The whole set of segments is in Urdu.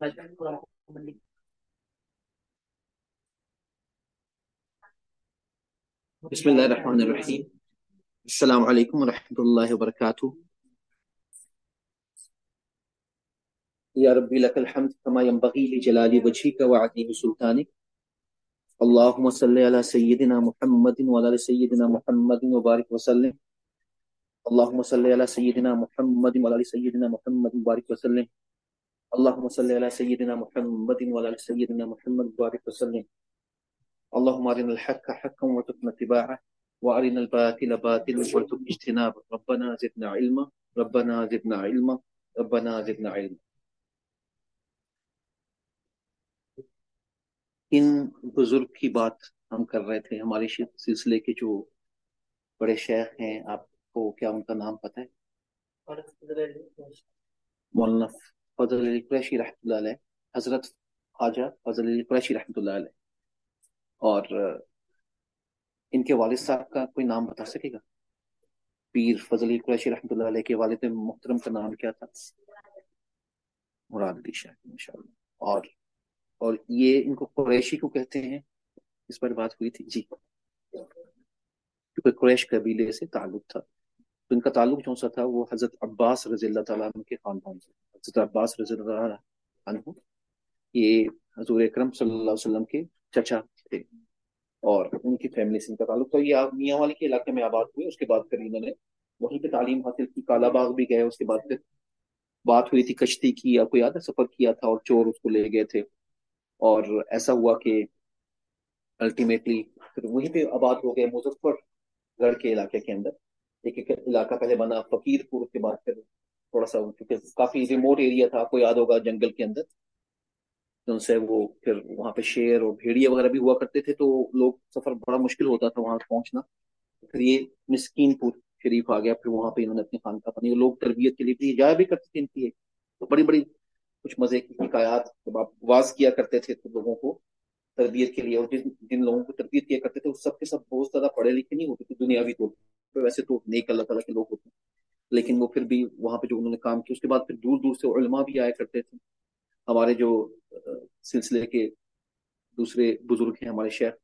Bagian kurang. بسم اللہ الرحمن الرحیم۔ السلام علیکم ورحمۃ اللہ وبرکاتہ۔ یا ربی لک الحمد کما ينبغي لجلال وجهك وعظیم سلطانك اللهم صل على سيدنا محمد وعلى سيدنا محمد وبارك وسلم۔ اللهم صل على سيدنا محمد وعلى سيدنا محمد وبارك وسلم۔ اللهم صل على سيدنا محمد وعلى سيدنا محمد وبارك وسلم۔ اللهم ارنا الحق حقا وارزقنا اتباعه وارنا الباطل باطلا وارزقنا اجتنابه. ربنا زدنا علما ربنا زدنا علما ربنا زدنا علما. ان بزرگ کی بات ہم کر رہے تھے ہمارے سلسلے کے جو بڑے شیخ ہیں آپ کو کیا ان کا نام پتہ ہے؟ مولانا فضل علی قریشی رحمۃ اللہ علیہ حضرت خواجہ فضل علی قریشی رحمۃ اللہ علیہ۔ اور ان کے والد صاحب کا کوئی نام بتا سکے گا؟ پیر فضل قریشی رحمۃ اللہ علیہ کے والد محترم کا نام کیا تھا؟ مراد علی شاہ ماشاء اللہ اور اور یہ ان کو قریشی کو کہتے ہیں؟ اس پر بات ہوئی تھی؟ جی۔ کیونکہ قریش قبیلے سے تعلق تھا۔ تو ان کا تعلق جو سا تھا وہ حضرت عباس رضی اللہ تعالیٰ عنہ کے خاندان سے۔ حضرت عباس رضی اللہ عنہ، یہ حضور اکرم صلی اللہ علیہ وسلم کے چچا تھے۔ اور ان کی فیملی سے ان کا تعلق۔ تو یہ میاں والی کے علاقے میں آباد ہوئے۔ اس کے بعد پھر انہوں نے وہیں پہ تعلیم حاصل کی۔ کالا باغ بھی گئے۔ اس کے بعد پھر بات ہوئی تھی، کشتی کی۔ یا کوئی یاد ہے؟ سفر کیا تھا اور چور اس کو لے گئے تھے۔ اور ایسا ہوا کہ الٹیمیٹلی پھر وہیں پہ آباد ہو گئے مظفر گڑھ کے علاقے کے اندر۔ ایک ایک علاقہ پہلے بنا فقیر پور۔ کے بعد پھر تھوڑا سا، کیونکہ کافی ریموٹ ایریا تھا۔ آپ کو یاد ہوگا جنگل کے اندر۔ ان سے وہ پھر وہاں پہ شیر اور بھیڑیا وغیرہ بھی ہوا کرتے تھے تو لوگ سفر بڑا مشکل ہوتا تھا وہاں پہنچنا۔ پھر یہ مسکین پور شریف آ گیا، پھر وہاں پہ انہوں نے اپنی خان کا بنی لوگ تربیت کے لیے بھی جایا بھی کرتے تھے ان کی تو بڑی بڑی کچھ مزے کی حکایات جب آپ واز کیا کرتے تھے تو لوگوں کو تربیت کے لیے اور جن جن لوگوں کو تربیت کیا کرتے تھے وہ سب کے سب بہت زیادہ پڑھے لکھے نہیں ہوتے تھے، دنیاوی طور پہ ویسے تو نیک اللہ تعالیٰ کے لوگ ہوتے ہیں، لیکن وہ پھر بھی وہاں پہ جو انہوں نے کام کیا، اس کے بعد پھر دور دور سے علماء بھی آیا کرتے تھے۔ ہمارے جو سلسلے کے دوسرے بزرگ ہیں ہمارے شیخ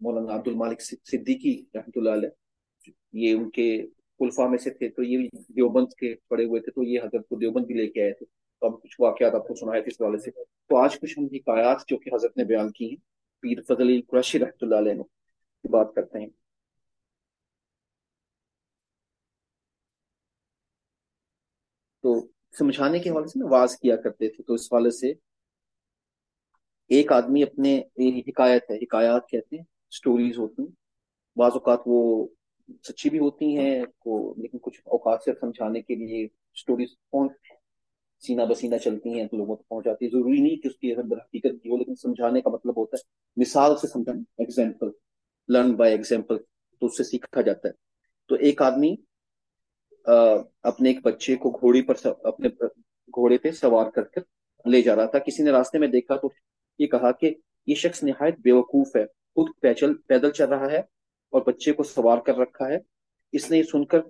مولانا عبد المالک صدیقی رحمۃ اللہ علیہ، یہ ان کے کلفا میں سے تھے، تو یہ دیوبند کے پڑے ہوئے تھے، تو یہ حضرت کو دیوبند بھی لے کے آئے تھے۔ تو اب کچھ واقعات آپ کو سنائے تھے اس والے سے۔ تو آج کچھ ہم حکایات جو کہ حضرت نے بیان کی ہیں، پیر فضل قریشی رحمۃ اللہ علیہ کی بات کرتے ہیں۔ تو سمجھانے کے حوالے سے نا واز کیا کرتے تھے، تو اس والے سے ایک آدمی اپنے حکایت ہے، حکایات کہتے ہیں سٹوریز ہوتی ہیں۔ بعض اوقات وہ سچی بھی ہوتی ہیں کو لیکن کچھ اوقات سے سمجھانے کے لیے سٹوریز سینہ بسینہ چلتی ہیں تو لوگوں تک پہنچاتی ہے ضروری نہیں کہ اس کی اندر حقیقت کی ہو، لیکن سمجھانے کا مطلب ہوتا ہے۔ مثال سے سمجھنا ایگزامپل لرن بائی ایگزامپل تو اس سے سیکھا جاتا ہے۔ تو ایک آدمی اپنے ایک بچے کو گھوڑی پر اپنے گھوڑے پہ سوار کر کر لے جا رہا تھا۔ کسی نے راستے میں دیکھا تو یہ کہا کہ یہ شخص نہایت بے وقوف ہے، خود پیچل، پیدل چل رہا ہے اور بچے کو سوار کر رکھا ہے۔ اس نے یہ سن کر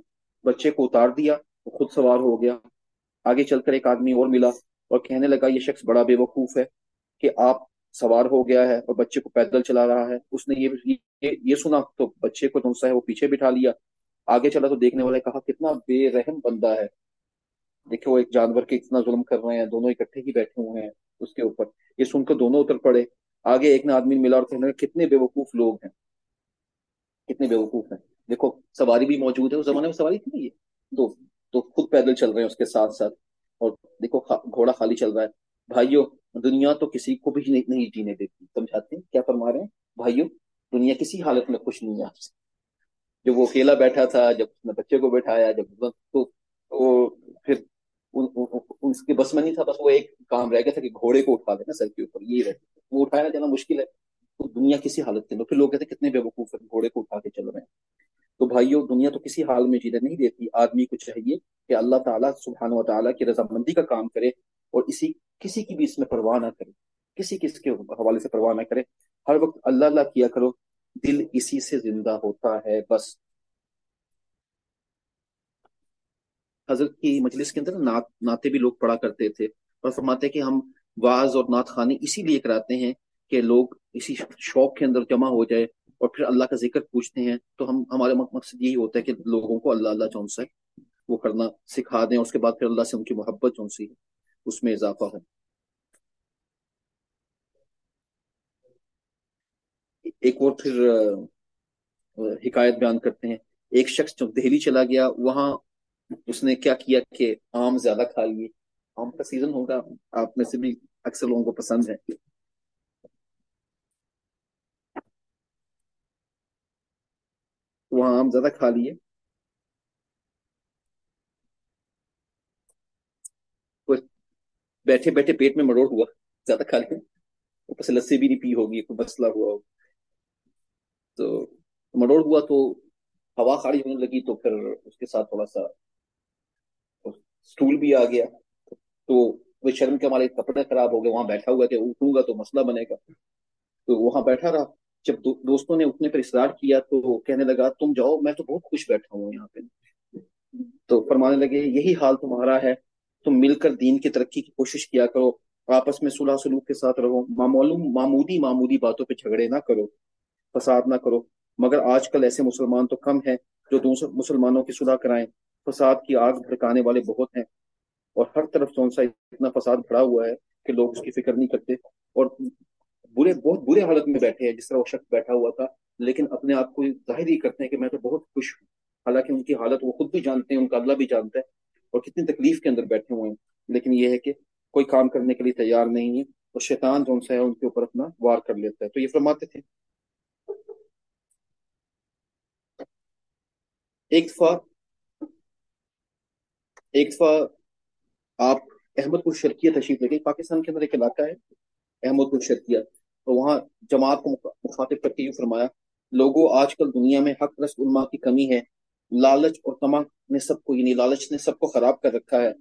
بچے کو اتار دیا، وہ خود سوار ہو گیا۔ آگے چل کر ایک آدمی اور ملا اور کہنے لگا، یہ شخص بڑا بے وقوف ہے کہ آپ سوار ہو گیا ہے اور بچے کو پیدل چلا رہا ہے۔ اس نے یہ یہ سنا تو بچے کو ہے وہ پیچھے بٹھا لیا۔ آگے چلا تو دیکھنے والے کہا کتنا بے رحم بندہ ہے۔ دیکھے وہ ایک جانور کے اتنا ظلم کر رہے ہیں، دونوں اکٹھے ہی بیٹھے ہوئے ہیں اس کے اوپر۔ یہ سن کر دونوں اتر پڑے۔ آگے ایک نے آدمی ملا اور کہنے کتنے بے وقوف لوگ ہیں۔ کتنے بے وقوف ہیں۔ دیکھو، سواری بھی موجود ہے، اس زمانے میں سواری تھی نا یہ؟ تو تو خود پیدل چل رہے ہیں اس کے ساتھ ساتھ۔ اور دیکھو گھوڑا خالی چل رہا ہے۔ بھائیو، دنیا تو کسی کو بھی نہیں جینے دیتی، سمجھاتے ہیں؟ کیا فرما رہے ہیں؟ بھائیو، دنیا کسی حالت میں خوش نہیں ہے آپ سے۔ جب وہ اکیلا بیٹھا تھا، جب اس نے بچے کو بیٹھایا جب تو وہ پھر ان کے بس میں نہیں تھا، بس وہ ایک کام رہ گیا تھا کہ گھوڑے کو اٹھا دینا سر کے اوپر، یہ رہے وہ اٹھایا جانا مشکل ہے۔ تو دنیا کسی حالت کے اندر پھر لوگ کہتے ہیں کتنے بے وقوف گھوڑے کو اٹھا کے چل رہے ہیں تو بھائیو، دنیا تو کسی حال میں جینے نہیں دیتی۔ آدمی کو چاہیے کہ اللہ تعالیٰ سبحانہ و تعالیٰ کی رضامندی کا کام کرے اور اسی کسی کی بھی اس میں پرواہ نہ کرے۔ کسی کس کے حوالے سے پرواہ نہ کرے۔ ہر وقت اللہ اللہ کیا کرو۔ دل اسی سے زندہ ہوتا ہے، بس۔ حضرت کی مجلس کے اندر نعت نعتیں بھی لوگ پڑھا کرتے تھے اور فرماتے کہ ہم بعض اور نعت خانی اسی لیے کراتے ہیں کہ لوگ اسی شوق کے اندر جمع ہو جائے اور پھر اللہ کا ذکر پوچھتے ہیں۔ تو ہم ہمارے مقصد یہی ہوتا ہے کہ لوگوں کو اللہ اللہ جون سے وہ کرنا سکھا دیں، اس کے بعد پھر اللہ سے ان کی محبت جون سی اس میں اضافہ ہو ایک اور پھر حکایت بیان کرتے ہیں۔ ایک شخص جو دہلی چلا گیا، وہاں اس نے کیا کیا کہ آم زیادہ کھا لیے۔ آم کا سیزن ہوگا، آپ میں سے بھی اکثر لوگوں کو پسند ہے۔ وہاں آم زیادہ کھا لیے۔ بیٹھے بیٹھے پیٹ میں مروڑ ہوا، زیادہ کھا لیا اوپر سے لسی بھی نہیں پی ہوگی، کوئی مسئلہ ہوا ہوگا۔ تو مروڑ ہوا تو ہوا خالی ہونے لگی تو پھر اس کے ساتھ تھوڑا سا اسٹول بھی آ گیا۔ تو وہ شرم کے ہمارے کپڑے خراب ہو گئے، وہاں بیٹھا ہوا کہ اٹھوں گا تو مسئلہ بنے گا۔ تو وہاں بیٹھا رہا۔ جب دوستوں نے اٹھنے پر اصرار کیا تو کہنے لگا، تم جاؤ، میں تو بہت خوش بیٹھا ہوں یہاں پہ۔ تو فرمانے لگے، یہی حال تمہارا ہے۔ تم مل کر دین کی ترقی کی کوشش کیا کرو۔ آپس میں صلح سلوک کے ساتھ رہو۔ معمولم معمودی معمودی باتوں پہ جھگڑے نہ کرو۔ فساد نہ کرو۔ مگر آج کل ایسے مسلمان تو کم ہیں جو دوسرے مسلمانوں کی صلح کرائیں۔ فساد کی آگ بھڑکانے والے بہت ہیں۔ اور ہر طرف سون سا اتنا فساد بھرا ہوا ہے کہ لوگ اس کی فکر نہیں کرتے۔ اور برے، بہت برے حالت میں بیٹھے ہیں۔ جس طرح وہ شخص بیٹھا ہوا تھا، لیکن اپنے آپ کو ظاہر ہی کرتے ہیں کہ میں تو بہت خوش ہوں۔ حالانکہ ان کی حالت وہ خود بھی جانتے ہیں، ان کا اللہ بھی جانتا ہے۔ اور کتنی تکلیف کے اندر بیٹھے ہوئے ہیں۔ لیکن یہ ہے کہ کوئی کام کرنے کے لیے تیار نہیں ہے اور شیطان جو سا ہے، ان کے اوپر اپنا وار کر لیتا ہے۔ تو یہ فرماتے تھے ایک دفعہ ایک دفعہ آپ احمد پور شرکیہ تشریف لگے پاکستان کے اندر ایک علاقہ ہے، احمد پور شرکیہ، تو وہاں جماعت کو مخاطب کر کے یوں فرمایا لوگوں آج کل دنیا میں حق رس علماء کی کمی ہے، لالچ اور تما نے سب کو یعنی لالچ نے سب کو خراب کر رکھا ہے،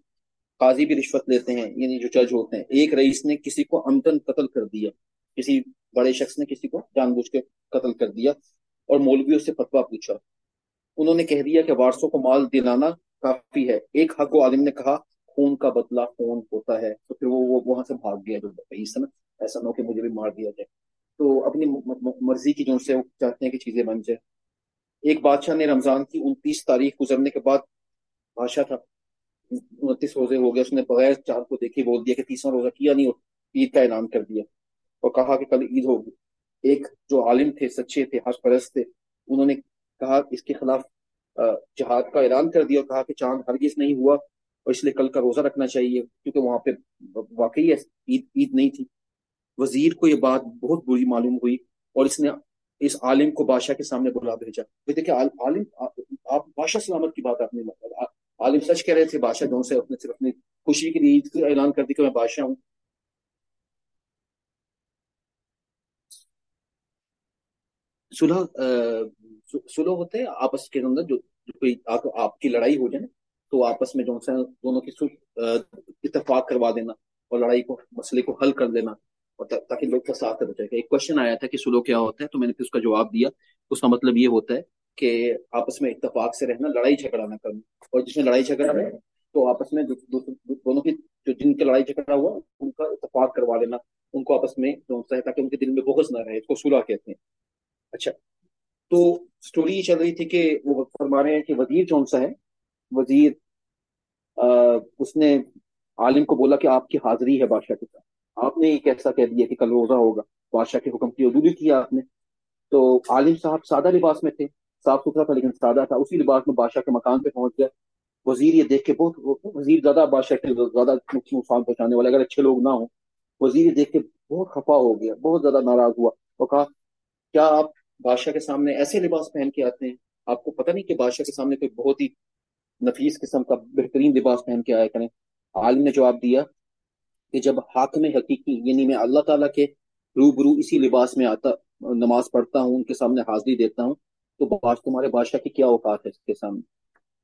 قاضی بھی رشوت لیتے ہیں یعنی جو جج ہوتے ہیں، ایک رئیس نے کسی کو امتن قتل کر دیا، کسی بڑے شخص نے کسی کو جان بوجھ کے قتل کر دیا، اور مولویوں سے فتوا پوچھا۔ انہوں نے کہہ دیا کہ وارثوں کو مال دلانا کافی ہے۔ ایک حق و عالم نے کہا، خون کا بدلہ خون ہوتا ہے۔ تو پھر وہ وہاں سے بھاگ گیا جو رئیس نا ایسا نہ ہو کہ مجھے بھی مار دیا جائے۔ تو اپنی مرضی کی جو سے وہ چاہتے ہیں کہ چیزیں بن جائے ایک بادشاہ نے رمضان کی انتیس تاریخ گزرنے کے بعد بادشاہ تھا۔ انتیس روزے ہو گئے، اس نے بغیر چاند کو دیکھی بول دیا کہ تیسرا روزہ کیا نہیں ہو عید کا اعلان کر دیا۔ اور کہا کہ کل عید ہوگی۔ ایک جو عالم تھے، سچے تھے حج پرست تھے، انہوں نے کہا اس کے خلاف جہاد کا اعلان کر دیا اور کہا کہ چاند ہرگز نہیں ہوا اور اس لیے کل کا روزہ رکھنا چاہیے کیونکہ وہاں پہ واقعی عید عید نہیں تھی۔ وزیر کو یہ بات بہت بری معلوم ہوئی اور اس نے اس عالم کو بادشاہ کے سامنے بلا بھیجا۔ دیکھیں عالم آپ بادشاہ سلامت کی بات آپ نے عالم سچ کہہ رہے تھے، بادشاہ جو سے اپنے صرف اپنی خوشی کے لیے عید کا اعلان کر دی کہ میں بادشاہ ہوں۔ سلح سلح ہوتے ہیں، آپس کے اندر جو کوئی آپ کی لڑائی ہو جائے، تو آپس میں جو ہے، دونوں کی اتفاق کروا دینا اور لڑائی کو، مسئلے کو حل کر دینا اور تاکہ لوگ کا ساتھ رہ جائے۔ ایک کوشچن آیا تھا کہ سلو کیا ہوتا ہے، تو میں نے پھر اس کا جواب دیا۔ اس کا مطلب یہ ہوتا ہے کہ آپس میں اتفاق سے رہنا، لڑائی جھگڑا نہ کرنا۔ اور جس میں لڑائی جھگڑا ہے، تو آپس میں دونوں کی، جو جن کی لڑائی جھگڑا ہوا، ان کا اتفاق کروا لینا۔ ان کو آپس میں جو ہے، تاکہ ان کے دل میں بغض نہ رہے، اس کو سلح کہتے ہیں۔ اچھا تو اسٹوری یہ چل رہی تھی کہ وہ فرما رہے ہیں کہ وزیر کون سا ہے؟ وزیر اس نے عالم کو بولا کہ آپ کی حاضری ہے بادشاہ کے ساتھ۔ آپ نے ایک ایسا کہہ دیا کہ کل روزہ ہوگا، بادشاہ کے حکم کی عدولی کیا آپ نے۔ تو عالم صاحب سادہ لباس میں تھے، صاف ستھرا تھا لیکن سادہ تھا، اسی لباس میں بادشاہ کے مکان پہ پہنچ گیا۔ وزیر یہ دیکھ کے بہت، وزیر زیادہ بادشاہ کے زیادہ نقصان پہنچانے والے، اگر اچھے لوگ نہ ہوں۔ وزیر یہ دیکھ کے بہت خفا ہو گیا، بہت زیادہ ناراض ہوا اور کہا، کیا آپ بادشاہ کے سامنے ایسے لباس پہن کے آتے ہیں، آپ کو پتہ نہیں کہ بادشاہ کے سامنے کوئی بہت ہی نفیس قسم کا بہترین لباس پہن کے آیا کریں۔ عالم نے جواب دیا کہ جب حاکم حقیقی یعنی میں اللہ تعالیٰ کے روبرو اسی لباس میں آتا، نماز پڑھتا ہوں، ان کے سامنے حاضری دیتا ہوں، تو باش، تمہارے بادشاہ کی کیا اوقات ہے اس کے سامنے؟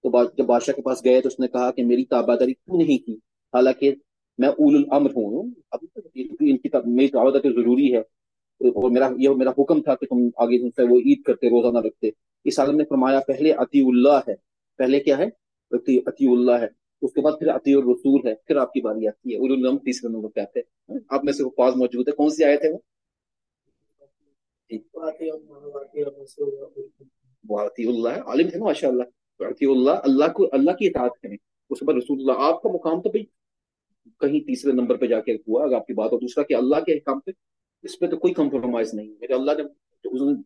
تو جب بادشاہ کے پاس گئے تو اس نے کہا کہ میری تاباداری کیوں نہیں کی؟ حالانکہ میں اول الامر ہوں اب ان کی میری تاباداری ضروری ہے۔ اور میرا یہ میرا حکم تھا کہ تم آگے سے وہ عید کرتے روزہ نہ رکھتے۔ اس عالم نے فرمایا، پہلے عطی اللہ ہے۔ پہلے کیا ہے؟ عطی اللہ ہے۔ اس کے بعد پھر عطی الرسول ہے۔ پھر آپ کی باری آتی ہے۔ اول تیسرے نمبر پہ آتے ہیں۔ آپ میں سے وہ پاس موجود ہے؟ کون سی آئے تھے وہ؟ عطی اللہ ہے۔ عالم ہے نا ماشاء اللہ عطی اللہ اللہ کو اللہ کی اطاعت کریں۔ اس کے بعد رسول اللہ، آپ کا مقام تو بھائی کہیں تیسرے نمبر پہ جا کے ہوا۔ اگر آپ کی بات ہو دوسرا کہ اللہ کے حکام پہ۔ اس پہ تو کوئی کمپرومائز نہیں میرے اللہ نے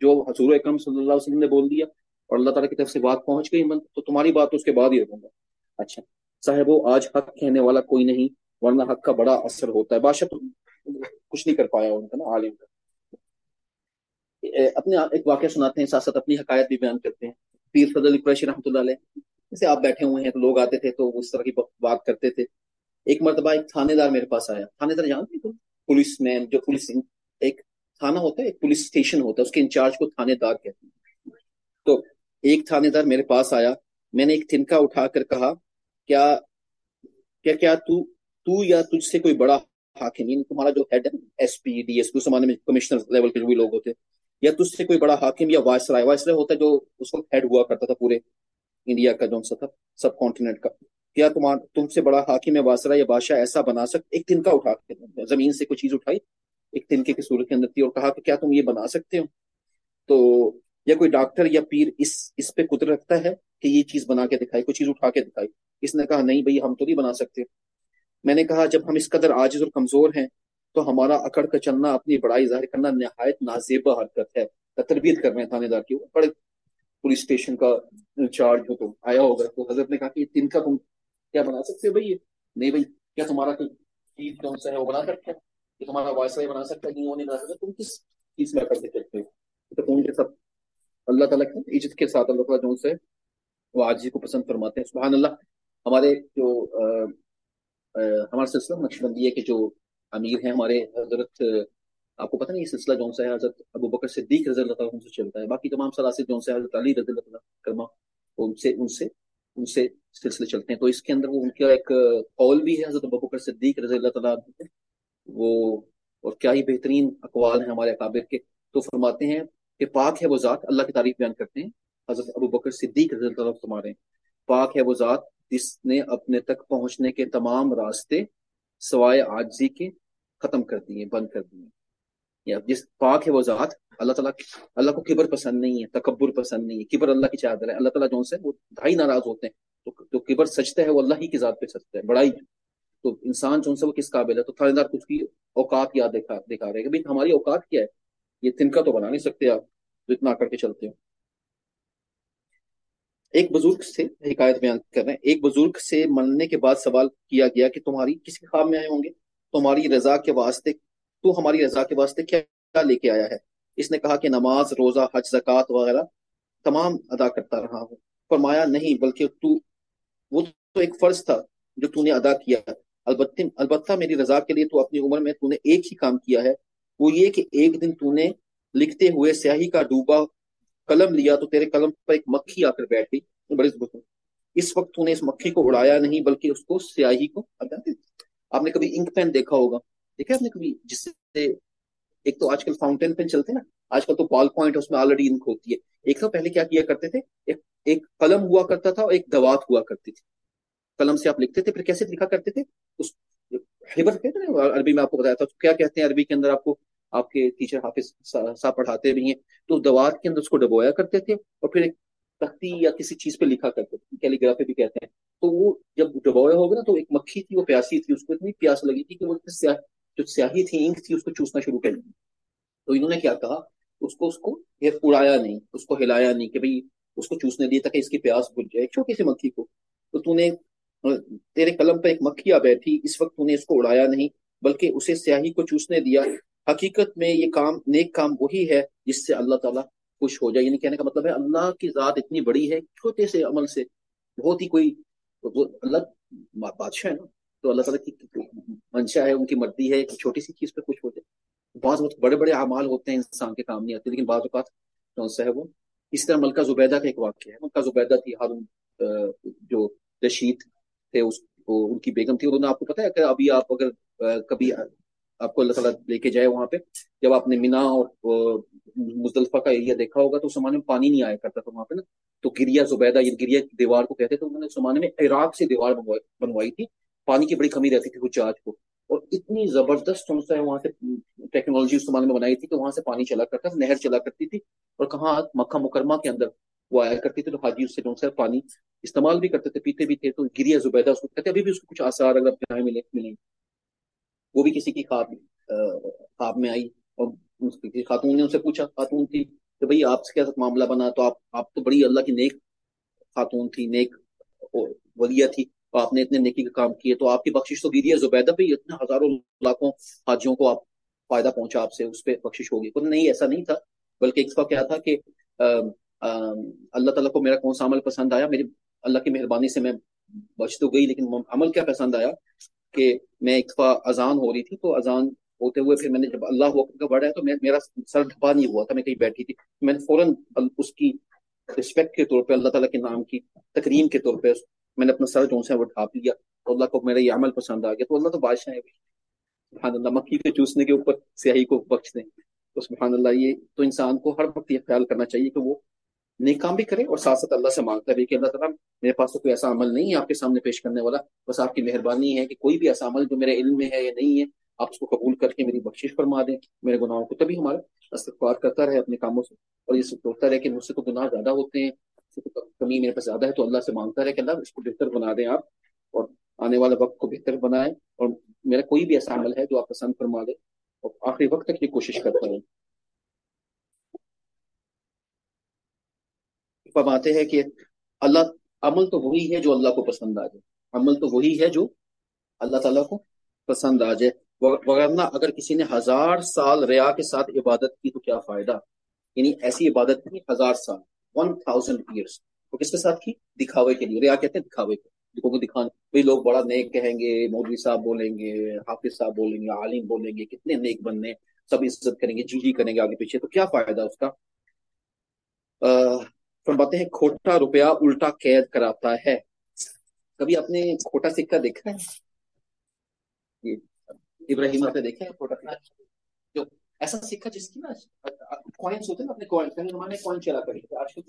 جو حضور اکرم صلی اللہ علیہ وسلم نے بول دیا اور اللہ تعالیٰ کی طرف سے بات پہنچ گئی من تو تمہاری بات تو اس کے بعد ہی رکھوں گا۔ اچھا صاحب، آج حق کہنے والا کوئی نہیں، ورنہ حق کا بڑا اثر ہوتا ہے۔ بادشاہ تو کچھ نہیں کر پایا ان کا نا، عالم کا۔ اپنے ایک واقعہ سناتے ہیں، ساتھ ساتھ اپنی حقائق بھی بیان کرتے ہیں۔ پیر فضل قریشی رحمۃ اللہ علیہ، جیسے آپ بیٹھے ہوئے ہیں تو لوگ آتے تھے تو اس طرح کی بات کرتے تھے۔ ایک مرتبہ ایک تھانے دار میرے پاس آیا۔ تھانے دار جانتے تو پولیس مین جو پولیس ایک تھانہ ہوتا ہے، ایک پولیس اسٹیشن ہوتا ہے، اس کے انچارج کو تھانے دار کہتے ہیں۔ تو ایک تھانے دار میرے پاس آیا، میں نے ایک تنکا اٹھا کر کہا، کیا کیا کیا تو تو یا تجھ سے کوئی بڑا حاکم یعنی تمہارا جو ہیڈ ہے S P D S P زمانے میں کمشنر لیول کے جو بھی لوگ ہوتے یا تجھ سے کوئی بڑا حاکم یا وائس رائے وائس رائے ہوتا ہے جو اس وقت ہیڈ ہوا کرتا تھا پورے انڈیا کا، جو سا تھا سب کانٹیننٹ کا۔ کیا تمہار، تم سے بڑا حاکم یا واسرا یا بادشاہ ایسا بنا سکتے ایک تنکا اٹھا کے زمین سے کوئی چیز اٹھائی ایک تنکے کی صورت کے اندر تھی اور کہا کہ کیا تم یہ بنا سکتے ہو؟ تو یا کوئی ڈاکٹر یا پیر اس اس پہ قدر رکھتا ہے کہ یہ چیز بنا کے دکھائی، کوئی چیز اٹھا کے دکھائی۔ اس نے کہا، نہیں بھائی، ہم تو نہیں بنا سکتے۔ میں نے کہا، جب ہم اس قدر عاجز اور کمزور ہیں تو ہمارا اکڑ کا چلنا، اپنی بڑائی ظاہر کرنا نہایت نازیبہ حرکت ہے۔ تربیت کر رہے ہیں تھانے دار کی بڑے پولیس اسٹیشن کا چارج ہو تو آیا ہوگا۔ تو حضرت نے کہا کہ تین کا تم کیا بنا سکتے ہو بھائی؟ نہیں بھائی، کیا تمہارا کوئی چیز کون سا ہے وہ بنا سکتا ہے کہ تمہارا وائس بنا سکتا ہے، نہیں وہ نہیں بنا سکتا، تم کس چیز میں کر کے چلتے ہو؟ تو تم کے سب اللہ تعالیٰ کی عزت کے ساتھ اللہ تعالیٰ جو سے وہ آج کو پسند فرماتے ہیں۔ سبحان اللہ، ہمارے جو ہمارا سلسلہ نقش بندی ہے کہ جو امیر ہیں ہمارے، حضرت، آپ کو پتہ نہیں یہ سلسلہ جون سا ہے، حضرت ابو بکر صدیق رضی اللہ تعالیٰ سے چلتا ہے۔ باقی تمام سلاسل جون سے حضرت علی رضی اللہ تعالیٰ کرما ان سے ان سے ان سے سلسلے چلتے ہیں۔ تو اس کے اندر وہ ان کا ایک قول بھی ہے، حضرت ابو بکر صدیق رضی اللہ تعالیٰ وہ اور کیا ہی بہترین اقوال ہیں ہمارے اکابر کے۔ تو فرماتے ہیں کہ پاک ہے وہ ذات، اللہ کی تعریف بیان کرتے ہیں۔ حضرت ابو بکر صدیق رضی اللہ تعالیٰ ہیں، پاک ہے وہ ذات جس نے اپنے تک پہنچنے کے تمام راستے سوائے آجزی کے ختم کر دیے، بند کر دیے۔ یا جس پاک ہے وہ ذات، اللہ تعالیٰ اللہ کو کبر پسند نہیں ہے، تکبر پسند نہیں ہے، کبر اللہ کی چادر ہے۔ اللہ تعالیٰ جو سے وہ ڈھائی ناراض ہوتے ہیں، تو جو کبر سچتا ہے، وہ اللہ ہی کی ذات پہ سچتا ہے، بڑائی۔ تو انسان جو سے وہ کس قابل ہے؟ تو تھانے دار کچھ کی اوقات یاد دکھا دکھا رہے کہ ہماری اوقات کیا ہے؟ یہ تنکا تو بنا نہیں سکتے آپ جو اتنا کر کے چلتے ہو۔ ایک بزرگ سے حکایت بیان کر رہے ہیں۔ ایک بزرگ سے مننے کے بعد سوال کیا گیا کہ تمہاری کس کے خواب میں آئے ہوں گے؟ تمہاری رضا کے واسطے تو ہماری رضا کے واسطے کیا لے کے آیا ہے؟ اس نے کہا کہ نماز، روزہ، حج، زکوٰۃ وغیرہ تمام ادا کرتا رہا ہوں۔ فرمایا نہیں، بلکہ تو وہ تو ایک فرض تھا جو تو نے ادا کیا۔ البتہ البتہ میری رضا کے لیے تو اپنی عمر میں تو نے ایک ہی کام کیا ہے۔ وہ یہ کہ ایک دن تو نے لکھتے ہوئے سیاہی کا ڈوبا قلم لیا تو تیرے قلم پر ایک مکھی آ کر بیٹھ گئی۔ بڑی اس وقت تو نے اس مکھی کو اڑایا نہیں بلکہ اس کو سیاہی کو آپ نے کبھی انک پین دیکھا ہوگا؟ دیکھا آپ نے کبھی؟ جس سے ایک تو آج کل فاؤنٹین پین چلتے نا۔ آج کل تو بال پوائنٹ اس میں آلریڈی انک ہوتی ہے۔ ایک تو پہلے کیا کیا کرتے تھے؟ ایک ایک قلم ہوا کرتا تھا اور ایک دوات ہوا کرتی تھی۔ قلم سے آپ لکھتے تھے، پھر کیسے لکھا کرتے تھے؟ اس حبر کہتے ہیں عربی میں آپ کو بتایا تھا۔ کیا کہتے ہیں عربی کے اندر آپ کو، آپ کے ٹیچر حافظ صاحب پڑھاتے بھی ہیں۔ تو دوات کے اندر اس کو ڈبویا کرتے تھے اور پھر ایک تختی یا کسی چیز پہ لکھا کرتے تھے۔ کیلی گرافی بھی کہتے ہیں۔ تو وہ جب ڈبویا ہوگا نا، تو ایک مکھی تھی، وہ پیاسی تھی، اس کو اتنی پیاس لگی تھی کہ وہ سیاہ، جو سیاہی تھی انک تھی، اس کو چوسنا شروع کر دی۔ تو انہوں نے کیا کہا؟ اس کو اس کو اڑایا نہیں، اس کو ہلایا نہیں کہ بھئی اس کو چوسنے دیا تاکہ اس کی پیاس بج جائے چھوٹی سی مکھی کو۔ تو تو نے تیرے قلم پہ ایک مکھی آ بیٹھی، اس وقت تو نے اس کو اڑایا نہیں، بلکہ اسے سیاہی کو چوسنے دیا۔ حقیقت میں یہ کام، نیک کام وہی ہے جس سے اللہ تعالیٰ خوش ہو جائے۔ یعنی کہنے کا مطلب ہے، اللہ کی ذات اتنی بڑی ہے، چھوٹے سے عمل سے، بہت ہی کوئی اللہ بادشاہ ہے نا۔ تو اللہ تعالیٰ کی منشا ہے، ان کی مرضی ہے چھوٹی سی چیز پہ خوش ہو جائے۔ بعض وقت بڑے بڑے اعمال ہوتے ہیں انسان کے کام نہیں آتے لیکن بعض اوقات کون سا ہے وہ، اس طرح ملکہ زبیدہ کا ایک واقعہ ہے۔ ملکہ زبیدہ تھی، ہارون جو رشید تھے اس ان کی بیگم تھی، انہوں نے آپ کو پتا ہے کہ ابھی آپ اگر کبھی آپ کو اللہ تعالیٰ لے کے جائے وہاں پہ، جب آپ نے مینا اور مزدلفہ کا ایریا دیکھا ہوگا تو اس زمانے میں پانی نہیں آیا کرتا تھا وہاں پہ نا۔ تو گریا زبیدہ، یہ گریا دیوار کو کہتے تھے، انہوں نے اس زمانے میں عراق سے دیوار بنوائی تھی۔ پانی کی بڑی کمی رہتی تھی حجاج کو۔ اور اتنی زبردست ہے وہاں سے ٹیکنالوجی اس زمانے میں بنائی تھی کہ وہاں سے پانی چلا کرتا نہر چلا کرتی تھی۔ اور کہاں؟ مکہ مکرمہ کے اندر۔ وہ آیا کرتی تھی تو حاجی اس سے جو پانی استعمال بھی کرتے تھے، پیتے بھی تھے، تو گریا زبیدہ اس کو کہتے ابھی بھی اس کو کچھ آثار اگر جہاں ملے ملیں۔ وہ بھی کسی کی خواب خواب میں آئی اور خاتون نے ان سے پوچھا، خاتون تھی کہ بھئی آپ سے کیا معاملہ بنا؟ تو آپ آپ تو بڑی اللہ کی نیک خاتون تھی، نیک ولیہ تھی آپ نے اتنے نیکی کا کام کیے، تو آپ کی بخشش تو گیری ہے زبیدہ بھی اتنے ہزاروں لاکھوں حاجیوں کو آپ فائدہ پہنچا آپ سے، اس پہ بخشش ہوگی۔ نہیں، ایسا نہیں تھا، بلکہ ایک دفعہ کیا تھا کہ اللہ تعالیٰ کو میرا کون سا عمل پسند آیا؟ میری اللہ کی مہربانی سے میں بچ تو گئی، لیکن عمل کیا پسند آیا؟ کہ میں ایک دفعہ اذان ہو رہی تھی تو اذان ہوتے ہوئے پھر میں نے جب اللہ کا بڑھا تو میرا سر ڈھپا نہیں ہوا تھا، میں کہیں بیٹھی تھی۔ میں نے فوراً اس کی رسپیکٹ کے طور پہ، اللہ تعالیٰ کے نام کی تقریم کے طور پہ میں نے اپنا سر جو سے وہ ڈھانپ لیا تو اللہ کو میرا یہ عمل پسند آ گیا۔ تو اللہ تو بادشاہ ہے سبحان اللہ، مکھی کے چوسنے کے اوپر سیاہی کو بخش دیں۔ تو سبحان اللہ، یہ تو انسان کو ہر وقت یہ خیال کرنا چاہیے کہ وہ نیک کام بھی کرے اور ساتھ ساتھ اللہ سے مانگتا ہے کہ اللہ تعالیٰ میرے پاس تو کوئی ایسا عمل نہیں ہے آپ کے سامنے پیش کرنے والا، بس آپ کی مہربانی ہے کہ کوئی بھی ایسا عمل جو میرے علم میں ہے یا نہیں ہے، آپ اس کو قبول کر کے میری بخشش فرما دیں، میرے گناہوں کو تبھی ہمارا استغفار کرتا رہے اپنے کاموں سے۔ اور یہ سوچتا رہے کہ مجھ سے تو گناہ زیادہ ہوتے ہیں کمی میرے پاس زیادہ ہے، تو اللہ سے مانگتا رہے کہ اللہ اس کو بہتر بنا دیں آپ اور آنے والے وقت کو بہتر بنائیں۔ اور میرا کوئی بھی ایسا عمل ہے جو آپ پسند فرما دیں، اور آخری وقت تک یہ کوشش کرتا ہوں آتے ہیں کہ اللہ عمل تو وہی ہے جو اللہ کو پسند آ جائے۔ عمل تو وہی ہے جو اللہ تعالیٰ کو پسند آ جائے۔ ورنہ اگر کسی نے ہزار سال ریا کے ساتھ عبادت کی تو کیا فائدہ؟ یعنی ایسی عبادت کی ہزار سال ون تھاؤزینڈ ایئرس وہ کس کے ساتھ کی؟ دکھاوے کے لیے۔ ریا کہتے ہیں دکھاوے کو کو دکھانے بھائی لوگ بڑا نیک کہیں گے مولوی صاحب بولیں گے، حافظ صاحب بولیں گے، عالم بولیں گے، کتنے نیک بننے، سب عزت کریں گے جی جی کریں گے آگے پیچھے، تو کیا فائدہ اس کا؟ فرماتے ہیں، کھوٹا روپیہ الٹا قید کراتا ہے. کبھی آپ نے کھوٹا سکہ دیکھا ہے؟ جی. ابراہیم آپ نے دیکھا ہے کھوٹا جو ایسا سکہ جس کی نا کوائنس ہوتے ہیں نا اپنے کوائن کوائن چلا کریں آج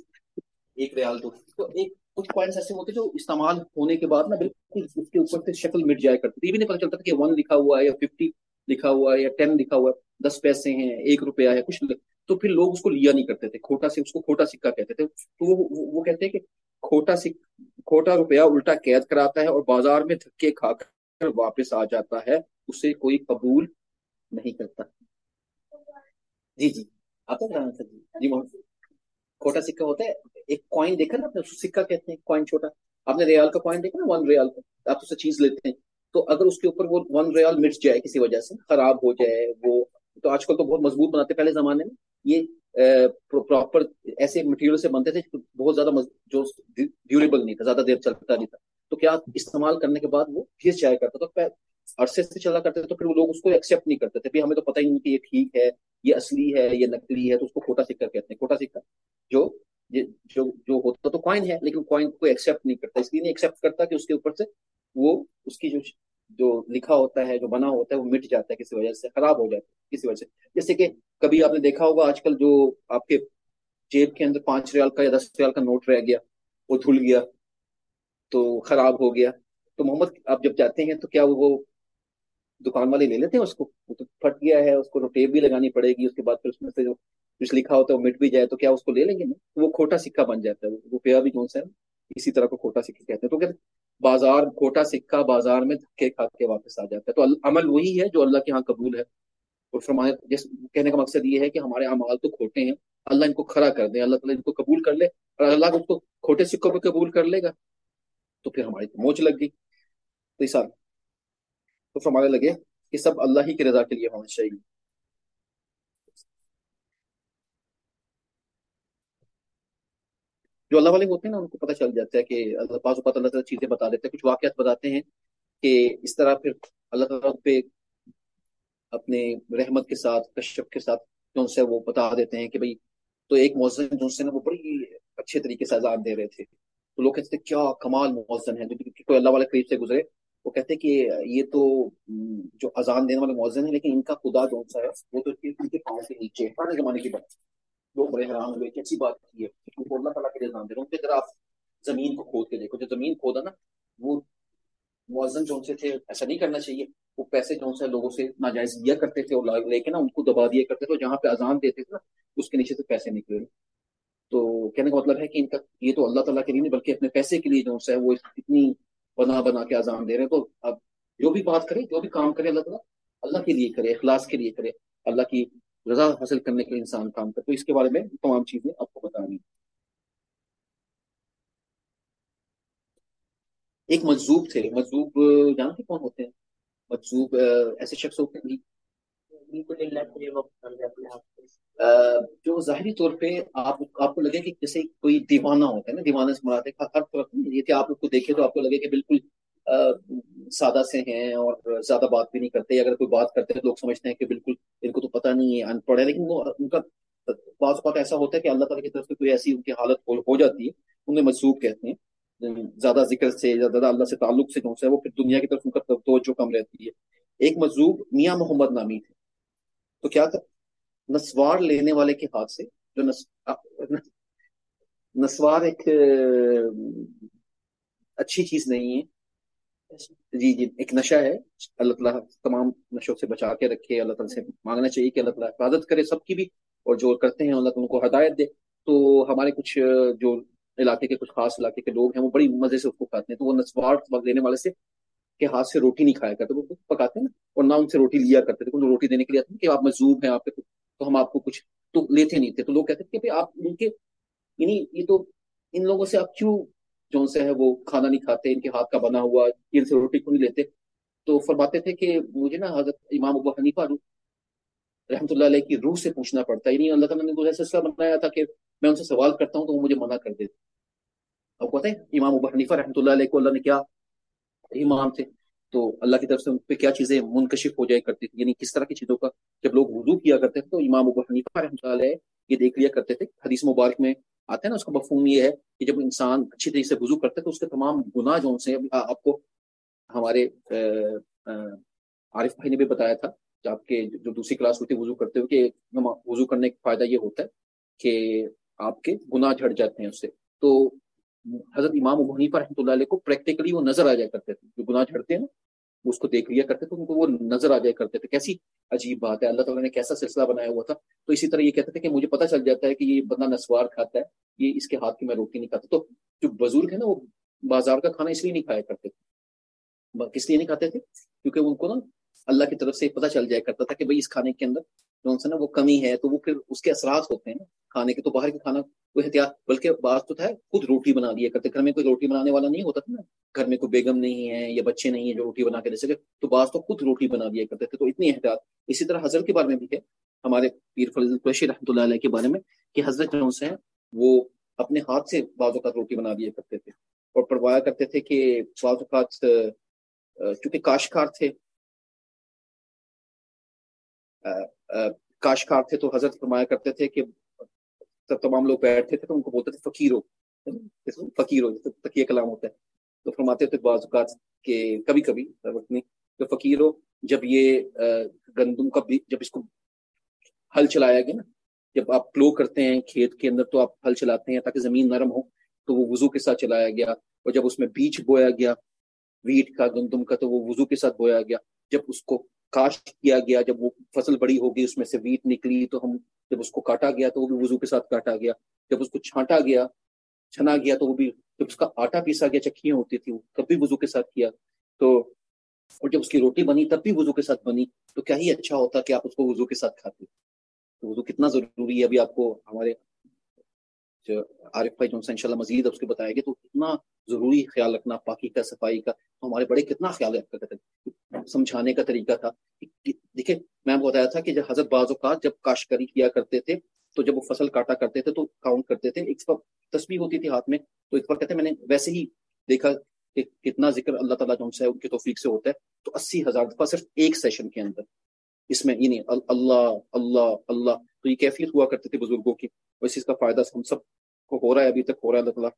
ایک ریال تو تو ایک، کچھ کوائنس ایسے ہوتے جو استعمال ہونے کے بعد نا بالکل اس کے اوپر سے شکل مٹ جایا کرتی۔ یہ بھی نہیں پتا چلتا کہ ون لکھا ہوا ہے یا ففٹی لکھا ہوا ہے یا ٹین لکھا ہوا ہے، دس پیسے ہیں، ایک روپیہ ہے، کچھ تو پھر لوگ اس کو لیا نہیں کرتے تھے، کھوٹا سے اس کو کھوٹا سکہ کہتے تھے۔ تو وہ وہ کہتے ہیں کہ کھوٹا سک کھوٹا روپیہ الٹا قید کراتا ہے اور بازار میں دھکے کھا کر واپس آ جاتا ہے، اسے کوئی قبول نہیں کرتا۔ جی جی۔ آتا ہے جی۔ جی کھوٹا سکہ ہوتا ہے، ایک کوائن دیکھا نا سکہ کہتے ہیں کوائن چھوٹا۔ آپ نے ریال کا کوائن دیکھا نا ون ریال کا۔ آپ اسے چیز لیتے ہیں۔ تو اگر اس کے اوپر وہ ون ریال مٹ جائے کسی وجہ سے، خراب ہو جائے، وہ تو آج کل تو بہت مضبوط بناتے، پہلے زمانے میں۔ یہ پراپر ایسے مٹیریل سے بنتے تھے بہت زیادہ جو ڈیوریبل نہیں تھا، زیادہ دیر چلتا نہیں تھا۔ تو کیا استعمال کرنے کے بعد وہ گھس جایا کرتا تو عرصے سے چلا کرتے تھے، تو پھر وہ لوگ اس کو ایکسیپٹ نہیں کرتے تھے۔ بھی ہمیں تو پتہ ہی نہیں کہ یہ ٹھیک ہے، یہ اصلی ہے، یہ نقلی ہے، تو اس کو کھوٹا سکہ کہتے ہیں، کھوٹا سکہ جو جو جو ہوتا تو کوائن ہے، لیکن کوائن کو ایکسیپٹ نہیں کرتا۔ اس لیے نہیں ایکسیپٹ کرتا کہ اس کے اوپر سے وہ اس کی جو جو لکھا ہوتا ہے، جو بنا ہوتا ہے، وہ مٹ جاتا ہے کسی وجہ سے، خراب ہو جاتا ہے کسی وجہ سے۔ جیسے کہ کبھی آپ نے دیکھا ہوگا آج کل جو آپ کے جیب کے اندر پانچ ریال کا یا دس ریال کا نوٹ رہ گیا، وہ دھل گیا، تو خراب ہو گیا۔ تو محمد، آپ جب جاتے ہیں تو کیا وہ دکان والے لے لیتے ہیں اس کو؟ وہ تو پھٹ گیا ہے، اس کو ٹیپ بھی لگانی پڑے گی، اس کے بعد پھر اس میں سے جو کچھ لکھا ہوتا ہے وہ مٹ بھی جائے، تو کیا اس کو لے لیں گے؟ نا وہ کھوٹا سکہ بن جاتا ہے روپیہ بھی کون سا ہے؟ اسی طرح کو کھوٹا سکہ کہتے ہیں۔ تو کہتے بازار کھوٹا سکہ بازار میں دھکے کھا کے واپس آ جاتا ہے۔ تو عمل وہی ہے جو اللہ کے ہاں قبول ہے۔ اور فرمایا، جس کہنے کا مقصد یہ ہے کہ ہمارے اعمال تو کھوٹے ہیں، اللہ ان کو کھڑا کر دے، اللہ تعالیٰ ان کو قبول کر لے، اور اللہ اس کو کھوٹے سکوں پہ قبول کر لے گا۔ تو پھر ہماری تو موچ لگ گئی۔ تو اس تو فرمانے لگے کہ سب اللہ ہی کی رضا کے لیے ہونا چاہیے۔ جو اللہ والے ہوتے ہیں نا، ان کو پتہ چل جاتا ہے کہ اللہ پاس اللہ تعالیٰ چیزیں بتا دیتے ہیں، کچھ واقعات بتاتے ہیں کہ اس طرح پھر اللہ تعالیٰ پہ اپنے رحمت کے ساتھ کشپ کے ساتھ جو سے وہ بتا دیتے ہیں کہ بھائی، تو ایک مؤذن جو سے نا، وہ بڑی اچھے طریقے سے اذان دے رہے تھے۔ تو لوگ کہتے تھے، کیا کمال مؤذن ہے! کوئی اللہ والے قریب سے گزرے، وہ کہتے کہ یہ تو جو اذان دینے والے مؤذن ہیں، لیکن ان کا خدا جو سا ہے، وہ تو ان کے پاؤں کے نیچے، پرانے زمانے کی بات۔ لوگ بڑے حیران ہوئے کیسی بات کی ہے۔ اللہ تعالیٰ کے لیے اذان دے رہے ہیں آپ زمین کو کھود کے دیکھو، جو زمین کھودا نا، وہ مؤذن جو سے تھے، ایسا نہیں کرنا چاہیے۔ وہ پیسے جو سے لوگوں سے ناجائز لیا کرتے تھے اور لے کے نا، ان کو دبا دیا کرتے تھے جہاں پہ اذان دیتے تھے نا، اس کے نیچے سے پیسے نکلے۔ تو کہنے کا مطلب ہے کہ ان کا، یہ تو اللہ تعالیٰ کے لیے نہیں، بلکہ اپنے پیسے کے لیے جو ہے، وہ اتنی بنا بنا کے اذان دے رہے ہیں۔ تو اب جو بھی بات کرے، جو بھی کام کرے اللہ تعالیٰ، اللہ کے لیے کرے، اخلاص کے لیے کرے۔ اللہ کی رضا حاصل کرنے کے لیے انسان کام کرے تو اس کے بارے میں تمام چیزیں آپ کو بتانی ایک مجذوب تھے۔ مجذوب، جانتے کون ہوتے ہیں؟ مجذوب ایسے شخص ہوتے ہیں۔ جو ظاہری طور پہ آپ آپ کو لگے کہ جیسے کوئی دیوانہ ہوتا ہے نا دیوانہ سے مراد ہر طرف، یہ کہ آپ کو دیکھے تو آپ کو لگے کہ بالکل سادہ سے ہیں اور زیادہ بات بھی نہیں کرتے۔ اگر کوئی بات کرتے ہیں لوگ سمجھتے ہیں کہ بالکل ان کو تو پتہ نہیں ہے، ان پڑھ ہے لیکن وہ، ان کا بعض اوقات ایسا ہوتا ہے کہ اللہ تعالیٰ کی طرف سے کوئی ایسی ان کی حالت ہو جاتی ہے، انہیں مجذوب کہتے ہیں۔ زیادہ ذکر سے، زیادہ اللہ سے تعلق سے جو ہے، وہ پھر دنیا کی طرف ان کا توجہ کم رہتی ہے۔ ایک مجذوب میاں محمد نامی تھے۔ تو کیا تھا؟ نسوار لینے والے کے ہاتھ سے جو نس... نسوار ایک اچھی چیز نہیں ہے۔ جی جی ایک نشہ ہے۔ اللہ تعالیٰ تمام نشوں سے بچا کے رکھے، اللہ تعالیٰ سے مانگنا چاہیے کہ اللہ تعالیٰ حفاظت کرے سب کی بھی اور جو کرتے ہیں، اللہ تعالیٰ کو ہدایت دے۔ تو ہمارے کچھ جو علاقے کے کچھ خاص علاقے کے لوگ ہیں، وہ بڑی مزے سے اس کو کھاتے ہیں۔ تو وہ نسوار دینے والے سے کے ہاتھ سے روٹی نہیں کھایا کرتے، وہ پکاتے ہیں نا، اور نہ ان سے روٹی لیا کرتے۔ تھے روٹی دینے کے لیے آتے ہیں کہ آپ مزوب ہیں آپ کے تو ہم آپ کو کچھ تو لیتے نہیں تھے۔ تو لوگ کہتے تھے کہ آپ ان کے یعنی یہ تو ان لوگوں سے آپ کیوں جو سے ہے وہ کھانا نہیں کھاتے، ان کے ہاتھ کا بنا ہوا ان سے روٹی کیوں نہیں لیتے؟ تو فرماتے تھے کہ مجھے نا حضرت امام ابو حنیفہ رحمۃ اللہ علیہ کی روح سے پوچھنا پڑتا ہے۔ یعنی اللہ تعالیٰ نے ایسا سلسلہ بنایا تھا کہ میں ان سے سوال کرتا ہوں تو وہ مجھے منع کر دیتے۔ آپ کو پتہ ہے امام ابو حنیفہ رحمۃ اللہ علیہ کو اللہ نے کیا؟ امام تھے۔ تو اللہ کی طرف سے ان پہ کیا چیزیں منکشف ہو جائے کرتی تھی یعنی کس طرح کی چیزوں کا؟ جب لوگ وضو کیا کرتے تھے تو امام ابو حنیفہ رحمۃ اللہ علیہ یہ دیکھ لیا کرتے تھے۔ حدیث مبارک میں آتے ہیں نا، اس کا مفہوم یہ ہے کہ جب انسان اچھی طریقے سے وضو کرتے تو اس کے تمام گناہ جو سے آپ کو ہمارے عارف بھائی نے بھی بتایا تھا آپ کے جو دوسری کلاس ہوتی ہے، وضو کرتے ہو کہ وضو کرنے کا فائدہ یہ ہوتا ہے کہ آپ کے گناہ جھڑ جاتے ہیں اس سے۔ تو حضرت امام ابو حنیفہ رحمۃ اللہ علیہ کو پریکٹیکلی وہ نظر آ جایا کرتے تھے، جو گناہ جھڑتے ہیں نا اس کو دیکھ لیا کرتے تھے ان کو وہ نظر آ جایا کرتے تھے۔ کیسی عجیب بات ہے، اللہ تعالیٰ نے کیسا سلسلہ بنایا ہوا تھا۔ تو اسی طرح یہ کہتے تھے کہ مجھے پتہ چل جاتا ہے کہ یہ بندہ نسوار کھاتا ہے، یہ اس کے ہاتھ کی میں روٹی نہیں کھاتا۔ تو جو بزرگ ہے نا، وہ بازار کا کھانا اس لیے نہیں کھایا کرتے۔ تھے کس لیے نہیں کھاتے تھے؟ کیونکہ ان کو نا اللہ کی طرف سے پتہ چل جایا کرتا تھا کہ بھائی اس کھانے کے اندر جو نا وہ کمی ہے، تو وہ پھر اس کے اثرات ہوتے ہیں نا۔ کھانے کے تو باہر کے کھانا کوئی احتیاط، بلکہ بات تو تھا خود روٹی بنا دیا کرتے۔ گھر میں کوئی روٹی بنانے والا نہیں ہوتا تھا نا۔ گھر میں کوئی بیگم نہیں ہے یا بچے نہیں ہیں جو روٹی بنا کے دے سکے، تو بعض تو خود روٹی بنا دیا کرتے تھے۔ تو اتنی احتیاط۔ اسی طرح حضرت کے بارے میں بھی ہے۔ ہمارے پیر فضل قریشی رحمۃ اللہ علیہ کے بارے میں کہ حضرت جو ہیں، وہ اپنے ہاتھ سے بعض اوقات روٹی بنا دیا کرتے تھے۔ اور پڑھوایا کرتے تھے کہ بعض اوقات چونکہ کاشکار تھے کاشکار تھے تو حضرت فرمایا کرتے تھے کہ تمام لوگ بیٹھتے تھے تو ان کو بولتے تھے فقیرو فقیرو تکیہ کلام ہوتا ہے۔ تو فرماتے تھے بعض اوقات کہ کبھی کبھی تو فقیرو جب یہ گندم کا جب اس کو ہل چلایا گیا نا، جب آپ پلو کرتے ہیں کھیت کے اندر تو آپ ہل چلاتے ہیں تاکہ زمین نرم ہو، تو وہ وضو کے ساتھ چلایا گیا۔ اور جب اس میں بیج بویا گیا، ویٹ کا، گندم کا، تو وہ وضو کے ساتھ بویا گیا۔ جب اس کو کاشت کیا گیا، جب وہ فصل بڑی ہوگی اس میں سے ویٹ نکلی، تو ہم جب اس کو کاٹا گیا تو وہ بھی وضو کے ساتھ کاٹا گیا۔ جب اس کو چھانٹا گیا، چھنا گیا تو وہ بھی جب اس کا آٹا پیسا گیا چکیاں ہوتی تھی تب بھی وضو کے ساتھ کیا۔ تو اور جب اس کی روٹی بنی، تب بھی وضو کے ساتھ بنی۔ تو کیا ہی اچھا ہوتا کہ آپ اس کو وضو کے ساتھ کھاتے۔ تو وضو کتنا ضروری ہے۔ ابھی آپ کو ہمارے جو عارف بھائی جو ان اللہ مزید اس کے بتایا گیا تو کتنا ضروری خیال رکھنا، پاکی کا، صفائی کا، تو ہمارے بڑے کتنا خیال رکھا کرتے سمجھانے کا طریقہ تھا۔ دیکھیں، میں بتایا تھا کہ جب حضرت بعض اوقات جب کاشکری کیا کرتے تھے، تو جب وہ فصل کاٹا کرتے تھے، تو کاؤنٹ کرتے تھے۔ ایک تصویر ہوتی تھی ہاتھ میں، تو ایک بار کہتے میں نے ویسے ہی دیکھا کہ کتنا ذکر اللہ تعالیٰ جو سے ان کی توفیق سے ہوتا ہے۔ تو اسی ہزار دفعہ صرف ایک سیشن کے اندر۔ اس میں یعنی یہ نہیں اللہ اللہ اللہ۔ تو یہ کیفیت ہوا کرتے تھے بزرگوں کی۔ اور اس چیز کا فائدہ ہم سب کو ہو رہا ہے، ابھی تک ہو رہا ہے اللہ تعالیٰ۔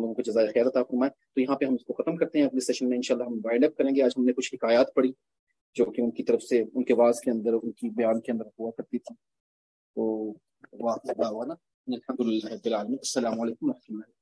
لوگوں کو جزائے خیر عطا فرمائے۔ تو یہاں پہ ہم اس کو ختم کرتے ہیں۔ اگلے سیشن میں انشاءاللہ ہم وائنڈ اپ کریں گے۔ آج ہم نے کچھ حکایات پڑھی جو کہ ان کی طرف سے ان کے واز کے اندر، ان کی بیان کے اندر ہوا کرتی تھی۔ تو واقعہ ہوا نا۔ الحمد للہ السلام علیکم و رحمۃ اللہ